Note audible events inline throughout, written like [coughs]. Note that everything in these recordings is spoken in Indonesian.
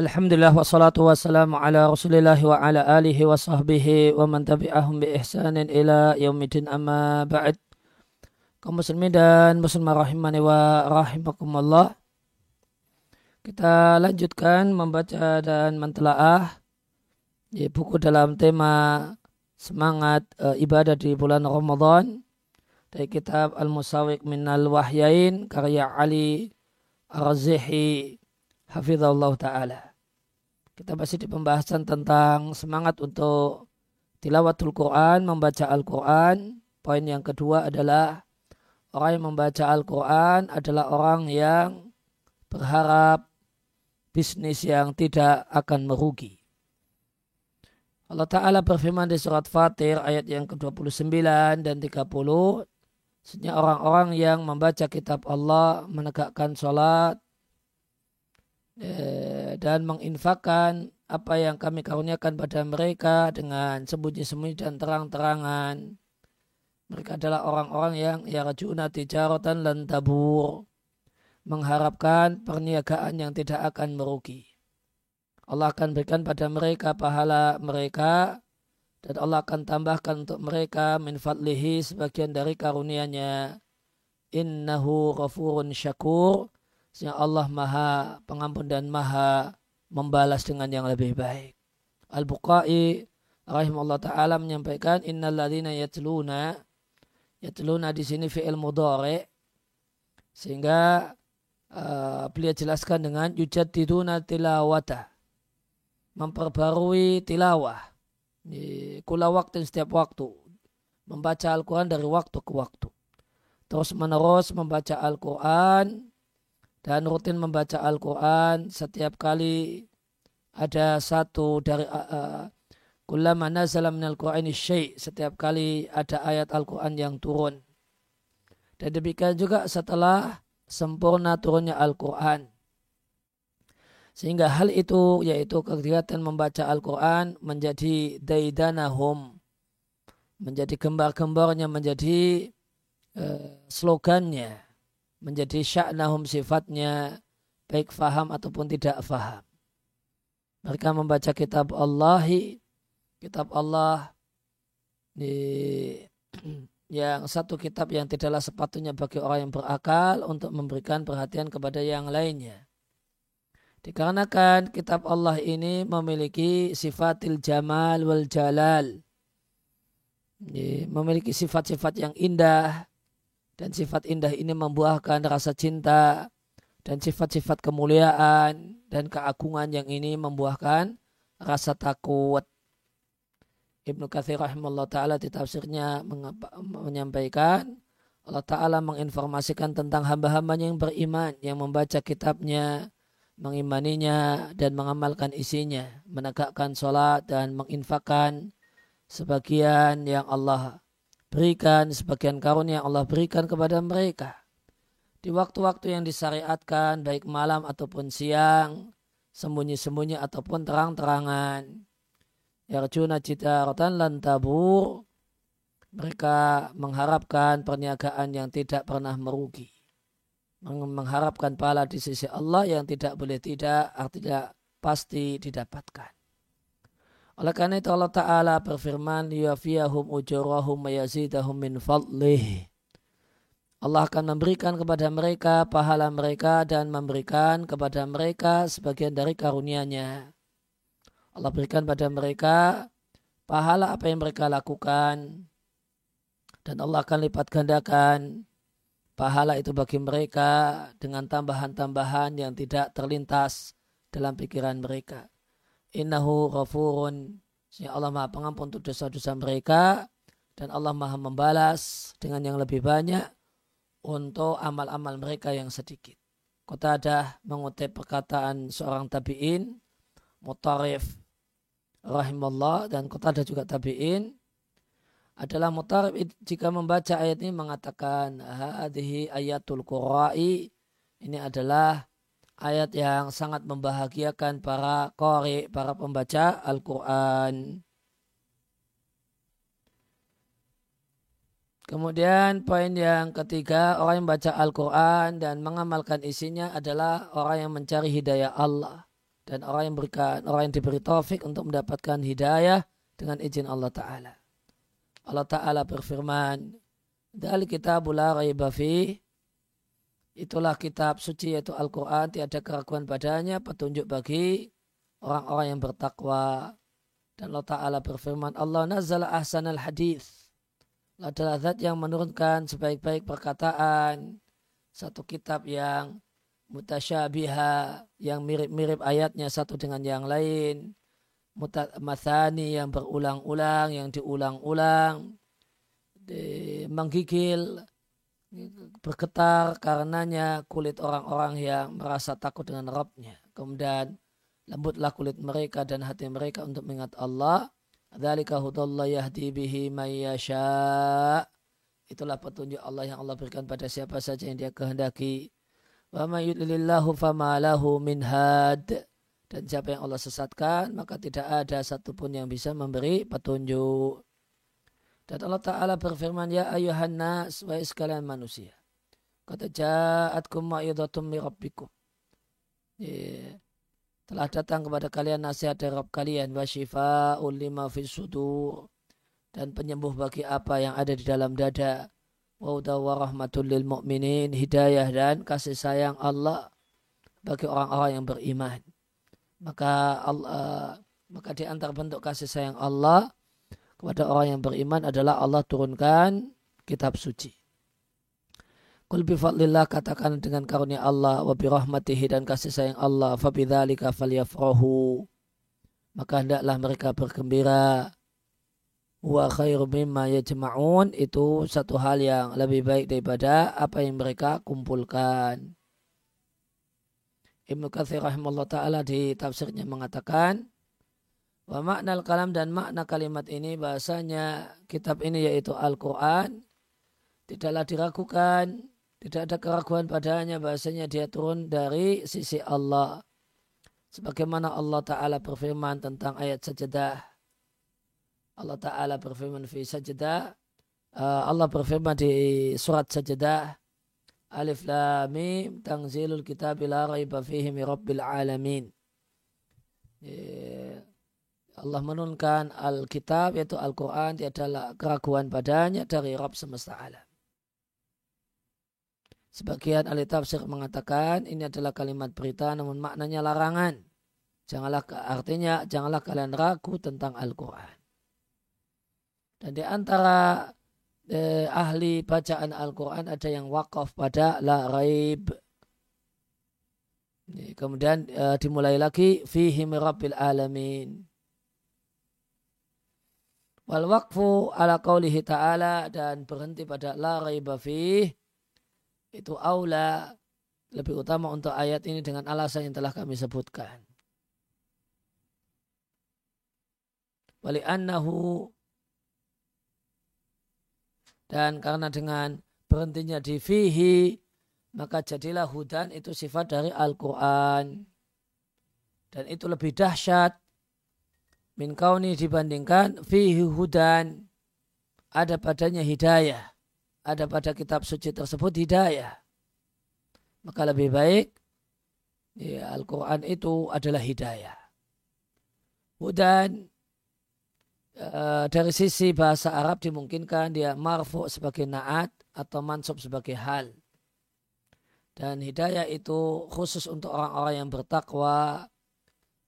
Alhamdulillah wassalatu wassalamu ala rasulillah wa ala alihi wa sahbihi wa man tabi'ahum bi ihsanin ila yaumidin amma ba'd. Kaum muslimin dan muslimah rahimani wa rahimakumullah. Kita lanjutkan membaca dan mentelaah di buku dalam tema semangat e, ibadah di bulan Ramadan dari kitab Al-Musawiq Minal Wahyain karya Ali Ar-Razihi. Hafizallahu Ta'ala kita masih di pembahasan tentang semangat untuk tilawatul Quran, membaca Al-Quran. Poin yang kedua adalah orang yang membaca Al-Quran adalah orang yang berharap bisnis yang tidak akan merugi. Allah Ta'ala berfirman di surat Fatir ayat yang ke-29 dan 30. Sebenarnya orang-orang yang membaca kitab Allah, menegakkan sholat, dan menginfakkan apa yang kami karuniakan pada mereka dengan sembunyi-sembunyi dan terang-terangan. Mereka adalah orang-orang yang yarjuna tijaratan lan tabur. Mengharapkan perniagaan yang tidak akan merugi. Allah akan berikan pada mereka pahala mereka dan Allah akan tambahkan untuk mereka min fadlihi sebagian dari karunia-Nya. Innahu ghafurun syakur sehingga Allah maha pengampun dan maha membalas dengan yang lebih baik. Al-Bukhari rahimahullah ta'ala menyampaikan innal ladhina yatluna yatluna di sini fi'il mudhari sehingga uh, beliau jelaskan dengan yujaddiduna tilawata memperbarui tilawah di kula waktu setiap waktu membaca Al-Quran dari waktu ke waktu terus menerus membaca Al-Quran dan rutin membaca Al-Quran setiap kali ada satu dari uh, kullama nazala minal Qur'ani syai' setiap kali ada ayat Al-Quran yang turun. Dan demikian juga setelah sempurna turunnya Al-Quran. Sehingga hal itu yaitu kegiatan membaca Al-Quran menjadi daidanahum. Menjadi gembar-gembornya, menjadi uh, slogannya menjadi sya'nahum sifatnya baik faham ataupun tidak faham. Mereka membaca kitab Allah, kitab Allah di [clears throat] yang satu kitab yang tidaklah sepatutnya bagi orang yang berakal untuk memberikan perhatian kepada yang lainnya. Dikarenakan kitab Allah ini memiliki sifatil jamal wal jalal. Memiliki sifat-sifat yang indah, dan sifat indah ini membuahkan rasa cinta dan sifat-sifat kemuliaan dan keagungan yang ini membuahkan rasa takut. Ibnu Kathir rahimahullah ta'ala di tafsirnya menyampaikan Allah Ta'ala menginformasikan tentang hamba-hambanya yang beriman yang membaca kitabnya mengimaninya dan mengamalkan isinya menegakkan sholat dan menginfakkan sebagian yang Allah berikan sebagian karunia Allah berikan kepada mereka. Di waktu-waktu yang disyariatkan baik malam ataupun siang, sembunyi-sembunyi ataupun terang-terangan. Yarjuna rotan lan tabur. Mereka mengharapkan perniagaan yang tidak pernah merugi. Mengharapkan pahala di sisi Allah yang tidak boleh tidak, artinya pasti didapatkan. Oleh karena itu Allah Ta'ala berfirman, Yafiyahum ujurahum mayazidahum min fadlih. Allah akan memberikan kepada mereka pahala mereka dan memberikan kepada mereka sebagian dari karunia-Nya. Allah berikan pada mereka pahala apa yang mereka lakukan dan Allah akan lipat gandakan pahala itu bagi mereka dengan tambahan-tambahan yang tidak terlintas dalam pikiran mereka. Innahu ghafurun. Ya Allah maha pengampun untuk dosa-dosa mereka. Dan Allah maha membalas dengan yang lebih banyak untuk amal-amal mereka yang sedikit. Kota ada mengutip perkataan seorang tabi'in, mutarif rahimallah dan kota ada juga tabi'in adalah mutarif jika membaca ayat ini mengatakan hadhihi ayatul qura'i ini adalah ayat yang sangat membahagiakan para kori, para pembaca Al-Quran. Kemudian poin yang ketiga, orang yang membaca Al-Quran dan mengamalkan isinya adalah orang yang mencari hidayah Allah. dan orang yang berikan orang yang diberi taufik untuk mendapatkan hidayah dengan izin Allah Ta'ala. Allah Ta'ala berfirman, Dali kitabul la raiba Itulah kitab suci yaitu Al-Quran, tiada keraguan padanya, petunjuk bagi orang-orang yang bertakwa. Dan Allah Ta'ala berfirman, Allah nazala ahsan al-hadith. adalah zat yang menurunkan sebaik-baik perkataan. Satu kitab yang mutasyabiha yang mirip-mirip ayatnya satu dengan yang lain masani yang berulang-ulang yang diulang-ulang menggigil bergetar karenanya kulit orang-orang yang merasa takut dengan Rabbnya kemudian lembutlah kulit mereka dan hati mereka untuk mengingat Allah dzalika hudallah yahdi bihi itulah petunjuk Allah yang Allah berikan pada siapa saja yang dia kehendaki Wa may yudlilillahu fama lahu min had. Dan siapa yang Allah sesatkan, maka tidak ada satupun yang bisa memberi petunjuk. Dan Allah Ta'ala berfirman, Ya ayuhan nas, wa sekalian manusia. Kata ja'atkum ma'idatum mi rabbikum. Yeah. Telah datang kepada kalian nasihat dari Rabb kalian. Wa shifa'ul lima fi sudur. Dan penyembuh bagi apa yang ada di dalam dada wa rahmatul lil mu'minin hidayah dan kasih sayang Allah bagi orang-orang yang beriman maka Allah maka di antara bentuk kasih sayang Allah kepada orang yang beriman adalah Allah turunkan kitab suci. Kul bifadlillah katakan dengan karunia Allah wa birahmatihi dan kasih sayang Allah fabidzalika falyafrahu. Maka hendaklah mereka bergembira. Wa khairu mimma yajma'un itu satu hal yang lebih baik daripada apa yang mereka kumpulkan. Ibnu Katsir rahimahullah taala di tafsirnya mengatakan wa makna kalam dan makna kalimat ini bahasanya kitab ini yaitu Al-Qur'an tidaklah diragukan, tidak ada keraguan padanya bahasanya dia turun dari sisi Allah. Sebagaimana Allah Ta'ala berfirman tentang ayat sajadah Allah Ta'ala berfirman fi sajdah. Uh, Allah berfirman di surat sajdah. Alif Lam Mim Tanzilul Kitab la raiba fihi Rabbil Alamin. Allah menurunkan Alkitab yaitu Al-Quran adalah keraguan padanya dari Rabb semesta alam. Sebagian ahli tafsir mengatakan ini adalah kalimat berita namun maknanya larangan. Janganlah artinya janganlah kalian ragu tentang Al-Quran. Dan di antara eh, ahli bacaan Al-Quran ada yang wakaf pada la raib. Kemudian eh, dimulai lagi fihi rabbil alamin. Wal waqfu ala qawlihi ta'ala dan berhenti pada la raiba fih itu aula lebih utama untuk ayat ini dengan alasan yang telah kami sebutkan. Wali annahu dan karena dengan berhentinya di fihi, maka jadilah hudan itu sifat dari Al-Quran. Dan itu lebih dahsyat min kauni dibandingkan fihi hudan. Ada padanya hidayah. Ada pada kitab suci tersebut hidayah. Maka lebih baik ya, Al-Quran itu adalah hidayah. Hudan Eh, dari sisi bahasa Arab dimungkinkan dia marfu sebagai naat atau mansub sebagai hal. Dan hidayah itu khusus untuk orang-orang yang bertakwa.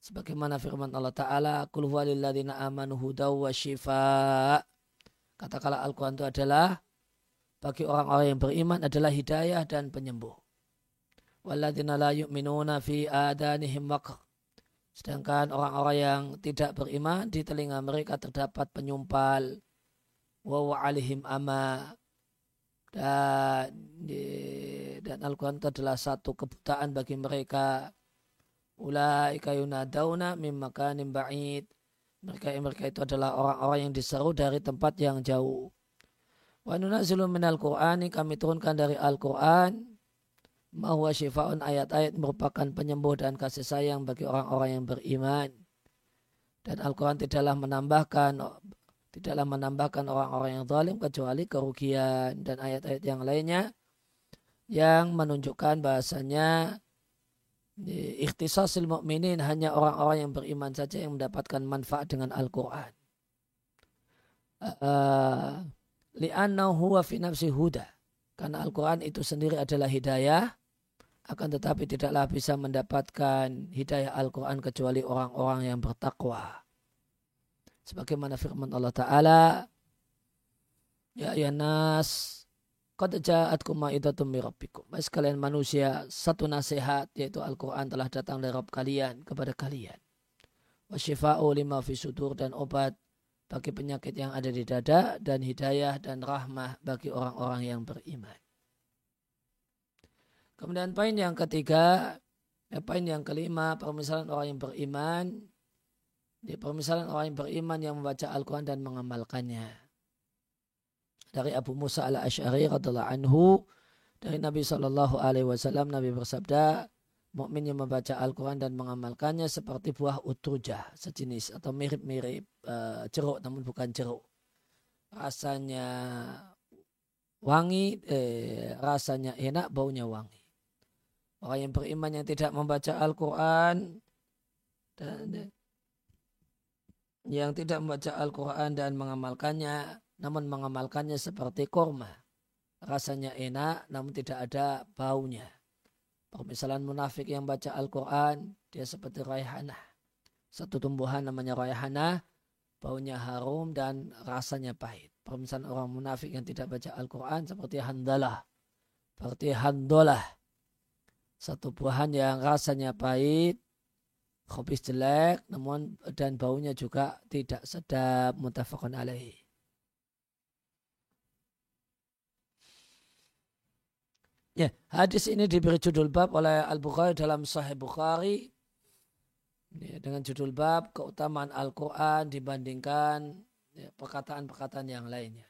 Sebagaimana firman Allah Ta'ala, Kul huwalilladzina amanu hudaw wa shifa. Katakanlah Al-Quran itu adalah bagi orang-orang yang beriman adalah hidayah dan penyembuh. Walladzina la yu'minuna fi adanihim Sedangkan orang-orang yang tidak beriman di telinga mereka terdapat penyumpal. Wa alihim ama. Dan, dan Al-Quran itu adalah satu kebutaan bagi mereka. Ulaika yunadauna mim makanim ba'id. Mereka mereka itu adalah orang-orang yang diseru dari tempat yang jauh. Wa nunazzilu minal Qur'ani kami turunkan dari Al-Quran bahwa syifaun ayat-ayat merupakan penyembuh dan kasih sayang bagi orang-orang yang beriman. Dan Al-Quran tidaklah menambahkan tidaklah menambahkan orang-orang yang zalim kecuali kerugian dan ayat-ayat yang lainnya yang menunjukkan bahasanya ikhtisasil mu'minin hanya orang-orang yang beriman saja yang mendapatkan manfaat dengan Al-Quran. Uh, li'annahu fi nafsi huda. Karena Al-Quran itu sendiri adalah hidayah, akan tetapi tidaklah bisa mendapatkan hidayah Al-Quran kecuali orang-orang yang bertakwa. Sebagaimana firman Allah Ta'ala, Ya ya Qad ja'atkum ma'idatum mirabbikum. Baik sekalian manusia, satu nasihat yaitu Al-Quran telah datang dari Rabb kalian kepada kalian. Wa syifa'u lima fi sudur dan obat bagi penyakit yang ada di dada dan hidayah dan rahmah bagi orang-orang yang beriman. Kemudian poin yang ketiga, ya, poin yang kelima, permisalan orang yang beriman, di permisalan orang yang beriman yang membaca Al-Quran dan mengamalkannya dari Abu Musa al Ashari radhiallahu anhu dari Nabi Shallallahu Alaihi Wasallam Nabi bersabda mukmin yang membaca Al-Quran dan mengamalkannya seperti buah utrujah sejenis atau mirip-mirip uh, jeruk namun bukan jeruk. Rasanya wangi eh, rasanya enak baunya wangi. Orang yang beriman yang tidak membaca Al-Quran dan yang tidak membaca Al-Quran dan mengamalkannya namun mengamalkannya seperti korma. Rasanya enak namun tidak ada baunya. Permisalan munafik yang baca Al-Quran, dia seperti raihanah. Satu tumbuhan namanya raihanah, baunya harum dan rasanya pahit. Permisalan orang munafik yang tidak baca Al-Quran seperti handalah. Seperti handolah. Satu buahan yang rasanya pahit, khobis jelek, namun dan baunya juga tidak sedap mutafakun alaihi. Ya, hadis ini diberi judul bab oleh Al-Bukhari dalam Sahih Bukhari ya, dengan judul bab keutamaan Al-Quran dibandingkan ya, perkataan-perkataan yang lainnya.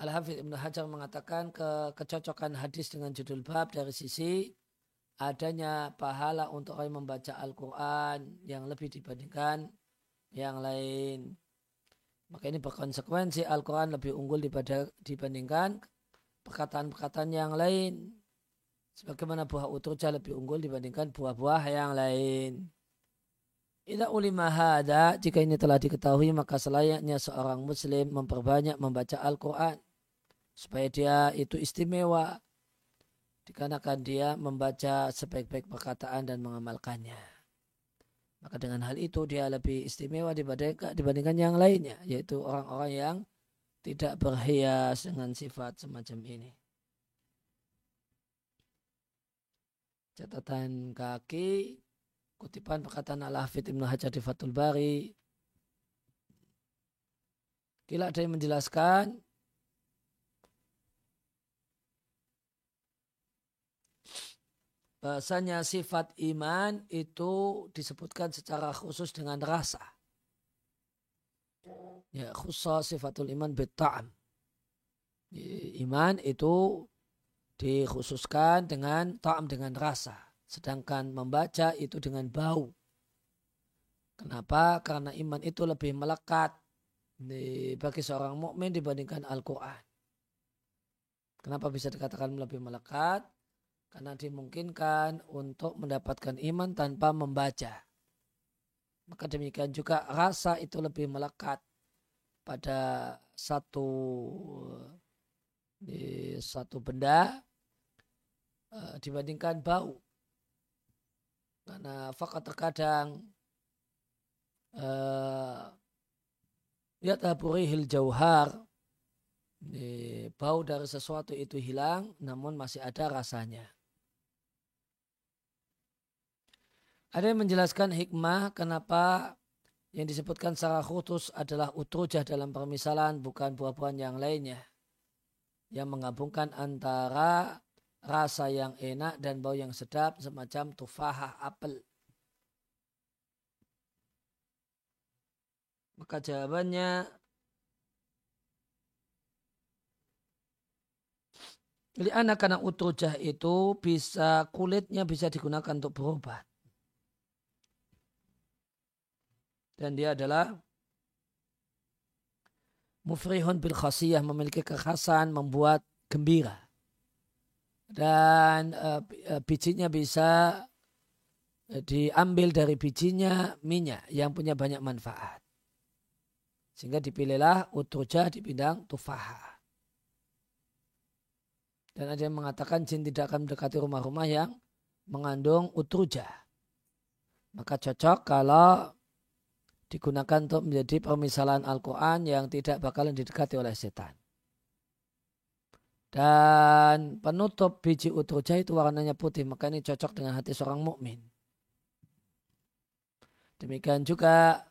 Al-Hafidh Ibn Hajar mengatakan ke kecocokan hadis dengan judul bab dari sisi adanya pahala untuk orang membaca Al-Quran yang lebih dibandingkan yang lain. Maka ini berkonsekuensi Al-Quran lebih unggul dibandingkan perkataan-perkataan yang lain. Sebagaimana buah utruja lebih unggul dibandingkan buah-buah yang lain. Ida ulima hada, jika ini telah diketahui maka selayaknya seorang muslim memperbanyak membaca Al-Quran. Supaya dia itu istimewa. Dikarenakan dia membaca sebaik-baik perkataan dan mengamalkannya. Maka dengan hal itu dia lebih istimewa dibandingkan, dibandingkan yang lainnya, yaitu orang-orang yang tidak berhias dengan sifat semacam ini. Catatan kaki, kutipan perkataan Al-Hafidh Ibn Hajar di Fatul Bari. Kila ada yang menjelaskan bahasanya sifat iman itu disebutkan secara khusus dengan rasa. Ya, khusus sifatul iman beta'am. Iman itu dikhususkan dengan ta'am dengan rasa. Sedangkan membaca itu dengan bau. Kenapa? Karena iman itu lebih melekat bagi seorang mukmin dibandingkan Al-Quran. Kenapa bisa dikatakan lebih melekat? Karena dimungkinkan untuk mendapatkan iman tanpa membaca. Maka demikian juga rasa itu lebih melekat pada satu di satu benda uh, dibandingkan bau. Karena fakat terkadang uh, ya taburihil jauhar bau dari sesuatu itu hilang namun masih ada rasanya. Ada yang menjelaskan hikmah kenapa yang disebutkan secara khusus adalah utrujah dalam permisalan bukan buah-buahan yang lainnya. Yang menggabungkan antara rasa yang enak dan bau yang sedap semacam tufahah apel. Maka jawabannya Jadi anak karena utrujah itu bisa kulitnya bisa digunakan untuk berobat. Dan dia adalah mufrihun bil khasiyah memiliki kekhasan membuat gembira. dan uh, bijinya bisa diambil dari bijinya minyak yang punya banyak manfaat. Sehingga dipilihlah utruja di bidang tufaha. Dan ada yang mengatakan jin tidak akan mendekati rumah-rumah yang mengandung utruja. Maka cocok kalau digunakan untuk menjadi permisalan Al-Quran yang tidak bakalan didekati oleh setan. Dan penutup biji utruja itu warnanya putih, maka ini cocok dengan hati seorang mukmin. Demikian juga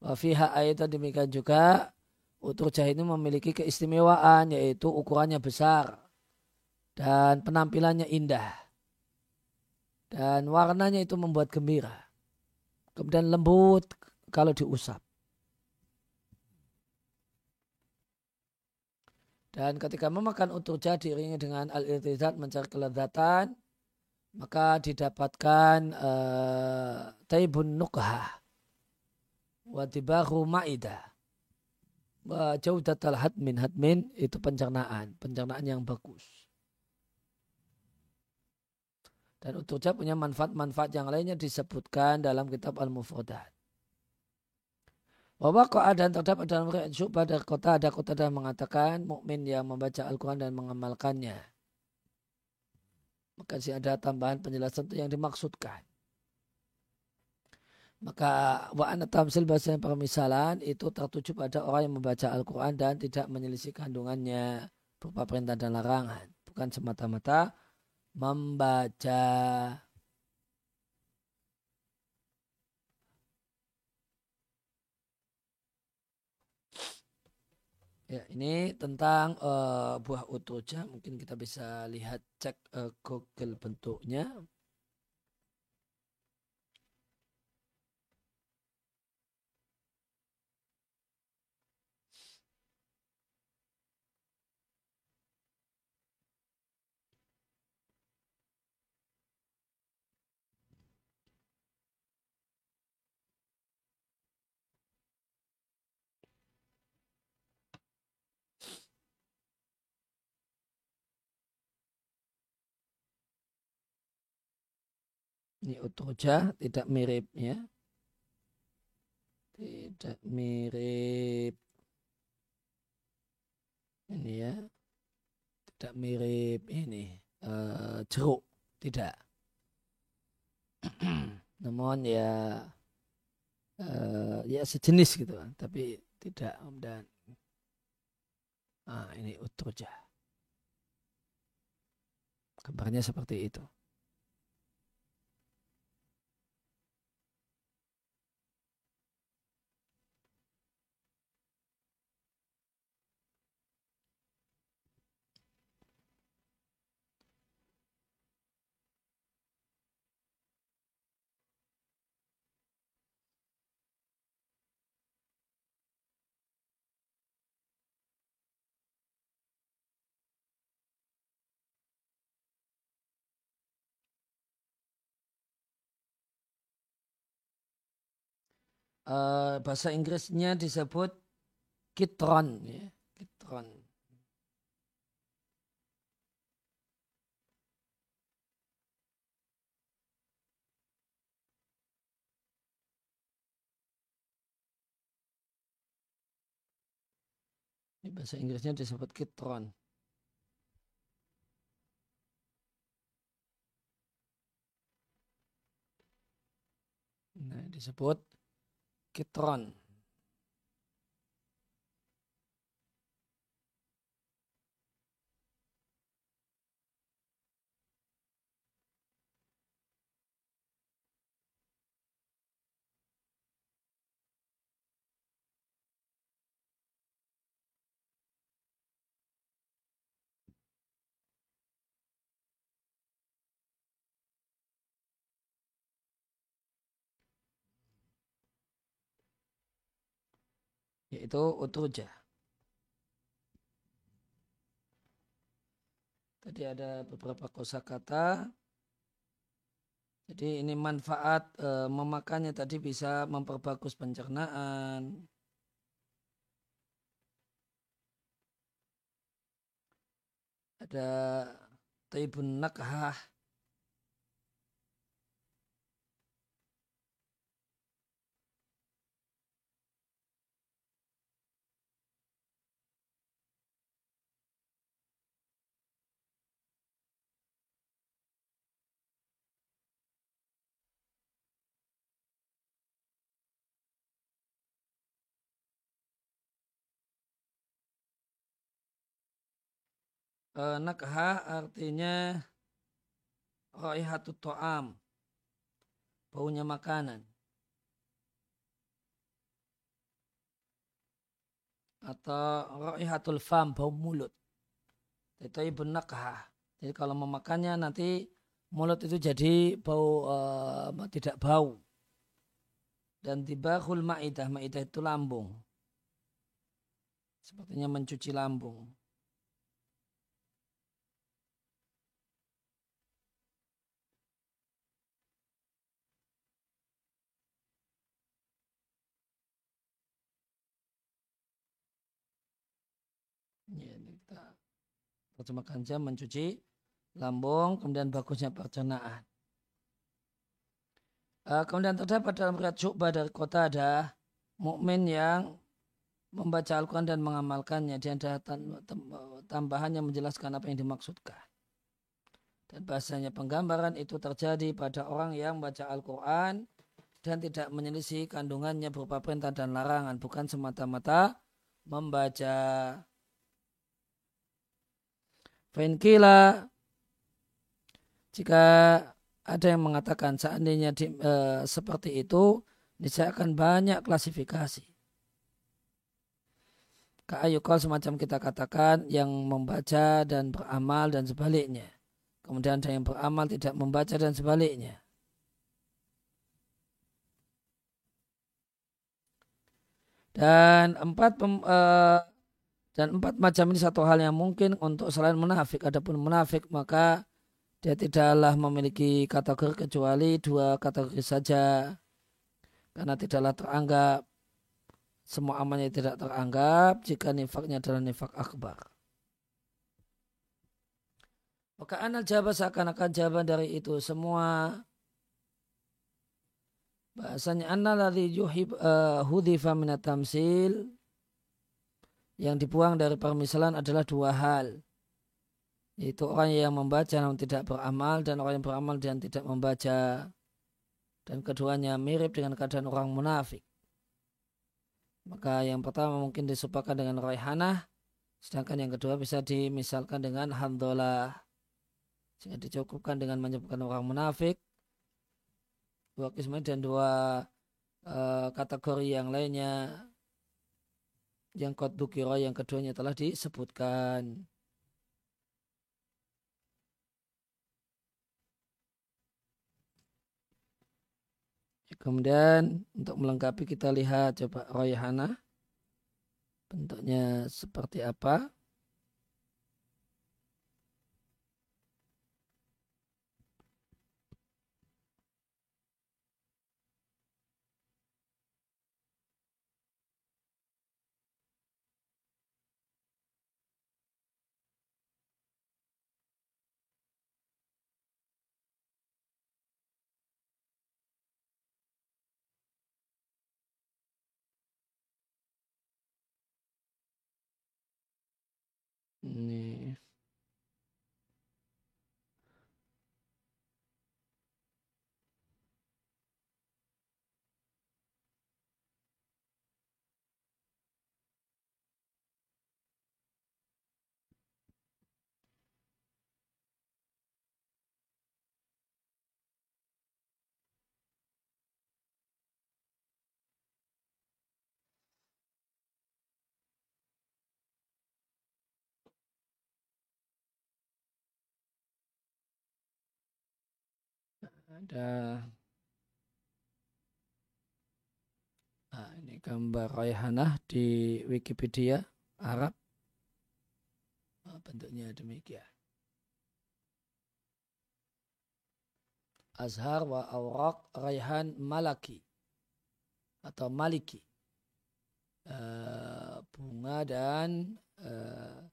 wafiha ayat demikian juga utruja ini memiliki keistimewaan yaitu ukurannya besar dan penampilannya indah dan warnanya itu membuat gembira. Kemudian lembut kalau diusap. Dan ketika memakan uturja diiringi dengan al-irtizat mencari kelezatan, maka didapatkan uh, taibun nukha wadibahu ma'idah jauh datal hadmin hadmin itu pencernaan pencernaan yang bagus. Dan uturja punya manfaat-manfaat yang lainnya disebutkan dalam kitab al-mufradat bahwa dan terdapat dalam riwayat Syu'bah dari kota ada kota dan mengatakan mukmin yang membaca Al-Quran dan mengamalkannya maka sih ada tambahan penjelasan itu yang dimaksudkan. Maka wa tamsil bahasa permisalan itu tertuju pada orang yang membaca Al-Quran dan tidak menyelisih kandungannya berupa perintah dan larangan. Bukan semata-mata membaca Ya, ini tentang uh, buah utuja. Mungkin kita bisa lihat cek uh, Google bentuknya. Ini utuja tidak mirip ya. Tidak mirip. Ini ya. Tidak mirip ini. Uh, jeruk. Tidak. [clears throat] Namun ya uh, ya sejenis gitu tapi tidak dan ah ini utuja gambarnya seperti itu uh, bahasa Inggrisnya disebut kitron ya kitron Ini bahasa Inggrisnya disebut kitron. Nah, disebut kitron yaitu utruja. Tadi ada beberapa kosakata. Jadi ini manfaat e, memakannya tadi bisa memperbagus pencernaan. Ada taibun nakhah e, nakha artinya raihatut to'am baunya makanan. Atau raihatul fam bau mulut. Itu ibu nakha jadi kalau memakannya nanti mulut itu jadi bau uh, tidak bau. Dan tiba hul ma'idah ma'idah itu lambung. Sepertinya mencuci lambung Ya, ini kita terjemahkan jam mencuci lambung, kemudian bagusnya pencernaan. Uh, kemudian terdapat dalam riwayat Syu'bah dari kota ada mukmin yang membaca Al-Quran dan mengamalkannya. Dia ada tambahannya menjelaskan apa yang dimaksudkan. Dan bahasanya penggambaran itu terjadi pada orang yang membaca Al-Quran dan tidak menyelisih kandungannya berupa perintah dan larangan. Bukan semata-mata membaca Fainkila jika ada yang mengatakan seandainya di, e, seperti itu, niscaya akan banyak klasifikasi. Ka'ayukal semacam kita katakan yang membaca dan beramal dan sebaliknya. Kemudian ada yang beramal tidak membaca dan sebaliknya. Dan empat pem, e, dan empat macam ini satu hal yang mungkin untuk selain munafik. Adapun munafik maka dia tidaklah memiliki kategori kecuali dua kategori saja. Karena tidaklah teranggap semua amalnya tidak teranggap jika nifaknya adalah nifak akbar. Maka anak jawab seakan-akan jawaban dari itu semua bahasanya anna ladhi yuhib uh, hudhifa minat tamsil yang dibuang dari permisalan adalah dua hal. Yaitu orang yang membaca namun tidak beramal dan orang yang beramal dan tidak membaca. Dan keduanya mirip dengan keadaan orang munafik. Maka yang pertama mungkin disupakan dengan raihanah. Sedangkan yang kedua bisa dimisalkan dengan handolah. Sehingga dicukupkan dengan menyebutkan orang munafik. Dua kismah dan dua uh, kategori yang lainnya yang kot yang keduanya telah disebutkan. Kemudian untuk melengkapi kita lihat coba royhana bentuknya seperti apa. Ini. Ada. Nah, ini gambar Raihanah di Wikipedia Arab. Nah, bentuknya demikian. Azhar wa Awraq Raihan Malaki atau Maliki. Uh, bunga dan uh,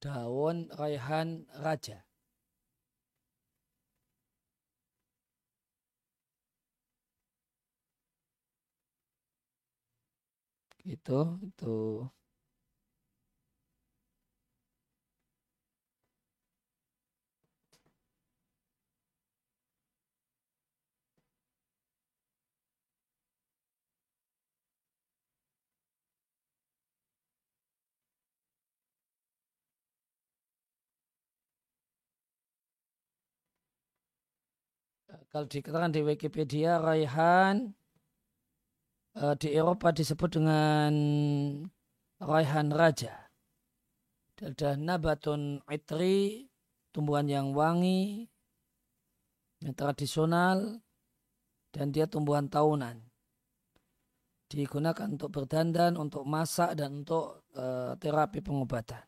daun raihan raja. Gitu, itu kalau dikatakan di Wikipedia Raihan uh, di Eropa disebut dengan Raihan Raja. Ada nabatun itri, tumbuhan yang wangi, yang tradisional, dan dia tumbuhan tahunan. Digunakan untuk berdandan, untuk masak, dan untuk uh, terapi pengobatan.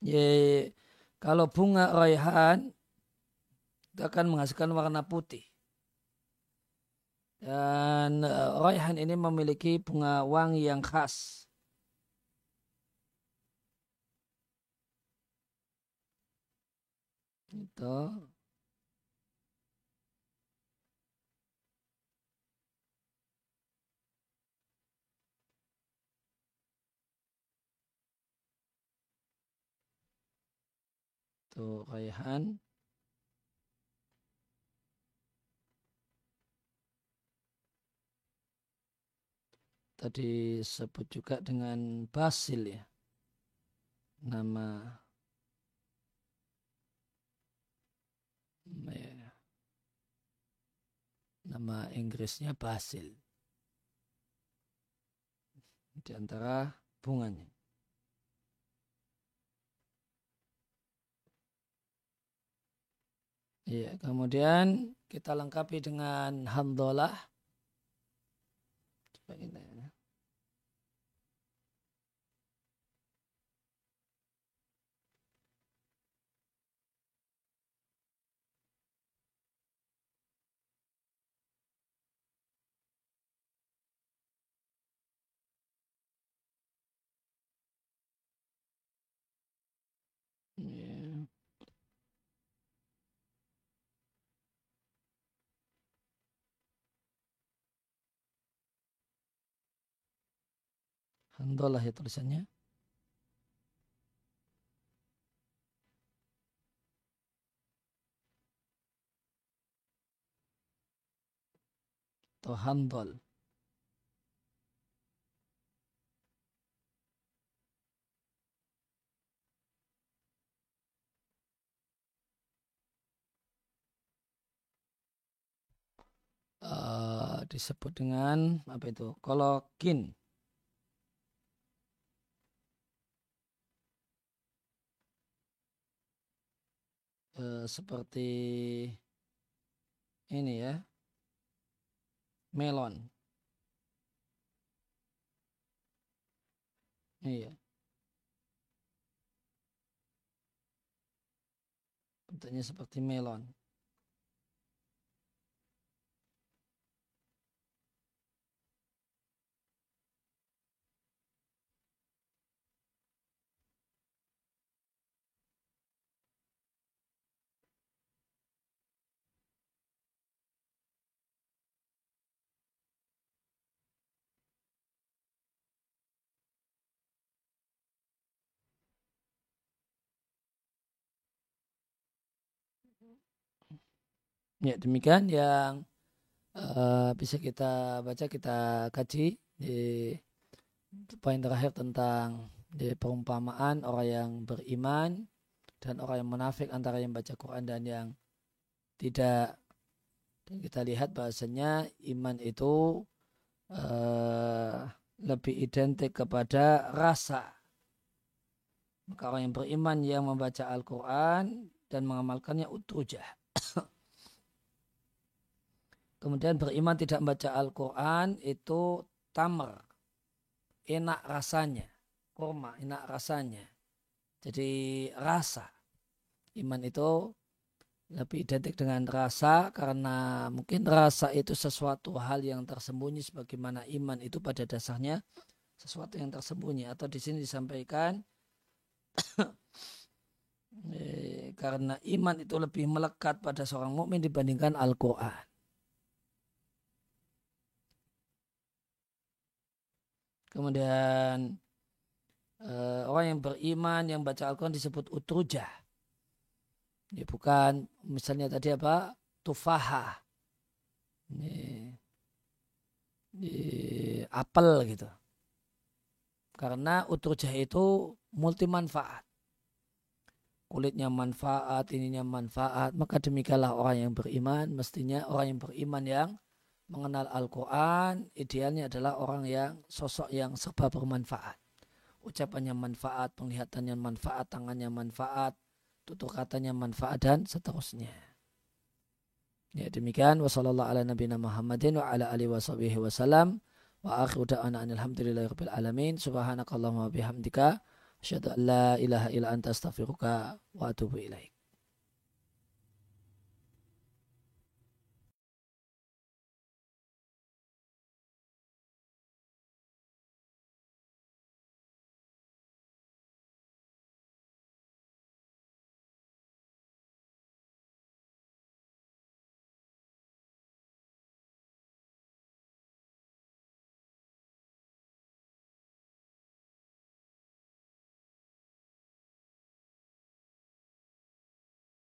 Ye, kalau bunga raihan itu akan menghasilkan warna putih. Dan uh, ini memiliki bunga wangi yang khas. Itu. Itu raihan. Tadi sebut juga dengan basil ya. Nama ya, nama Inggrisnya basil. Di antara bunganya. Ya, kemudian kita lengkapi dengan hamdalah. Coba kita ya. Hamdalah ya tulisannya. Atau handol. Uh, disebut dengan apa itu? Kolokin. Eh, seperti ini ya. Melon. Iya. Bentuknya seperti melon Ya demikian yang uh, bisa kita baca kita kaji di poin terakhir tentang di perumpamaan orang yang beriman dan orang yang munafik antara yang baca Quran dan yang tidak. Dan kita lihat bahasanya iman itu uh, lebih identik kepada rasa. Maka orang yang beriman yang membaca Al-Quran dan mengamalkannya utujah [coughs] kemudian beriman tidak membaca Al-Quran itu tamer, enak rasanya, kurma, enak rasanya. Jadi rasa. Iman itu lebih identik dengan rasa karena mungkin rasa itu sesuatu hal yang tersembunyi sebagaimana iman itu pada dasarnya sesuatu yang tersembunyi atau di sini disampaikan [coughs] eh, karena iman itu lebih melekat pada seorang mukmin dibandingkan Al-Qur'an. Kemudian uh, orang yang beriman yang baca Al-Quran disebut utrujah. Ya, bukan misalnya tadi apa? Tufaha. Ini, ini apel gitu. Karena utrujah itu multi manfaat. Kulitnya manfaat, ininya manfaat. Maka demikianlah orang yang beriman. Mestinya orang yang beriman yang mengenal Al-Quran. Idealnya adalah orang yang sosok yang serba bermanfaat ucapannya manfaat, penglihatannya manfaat, tangannya manfaat, tutur katanya manfaat dan seterusnya. Ya demikian wasallallahu ala nabiyina Muhammadin wa ala alihi washabihi wa alamin bihamdika asyhadu an la ilaha illa anta astaghfiruka wa atubu ilaik.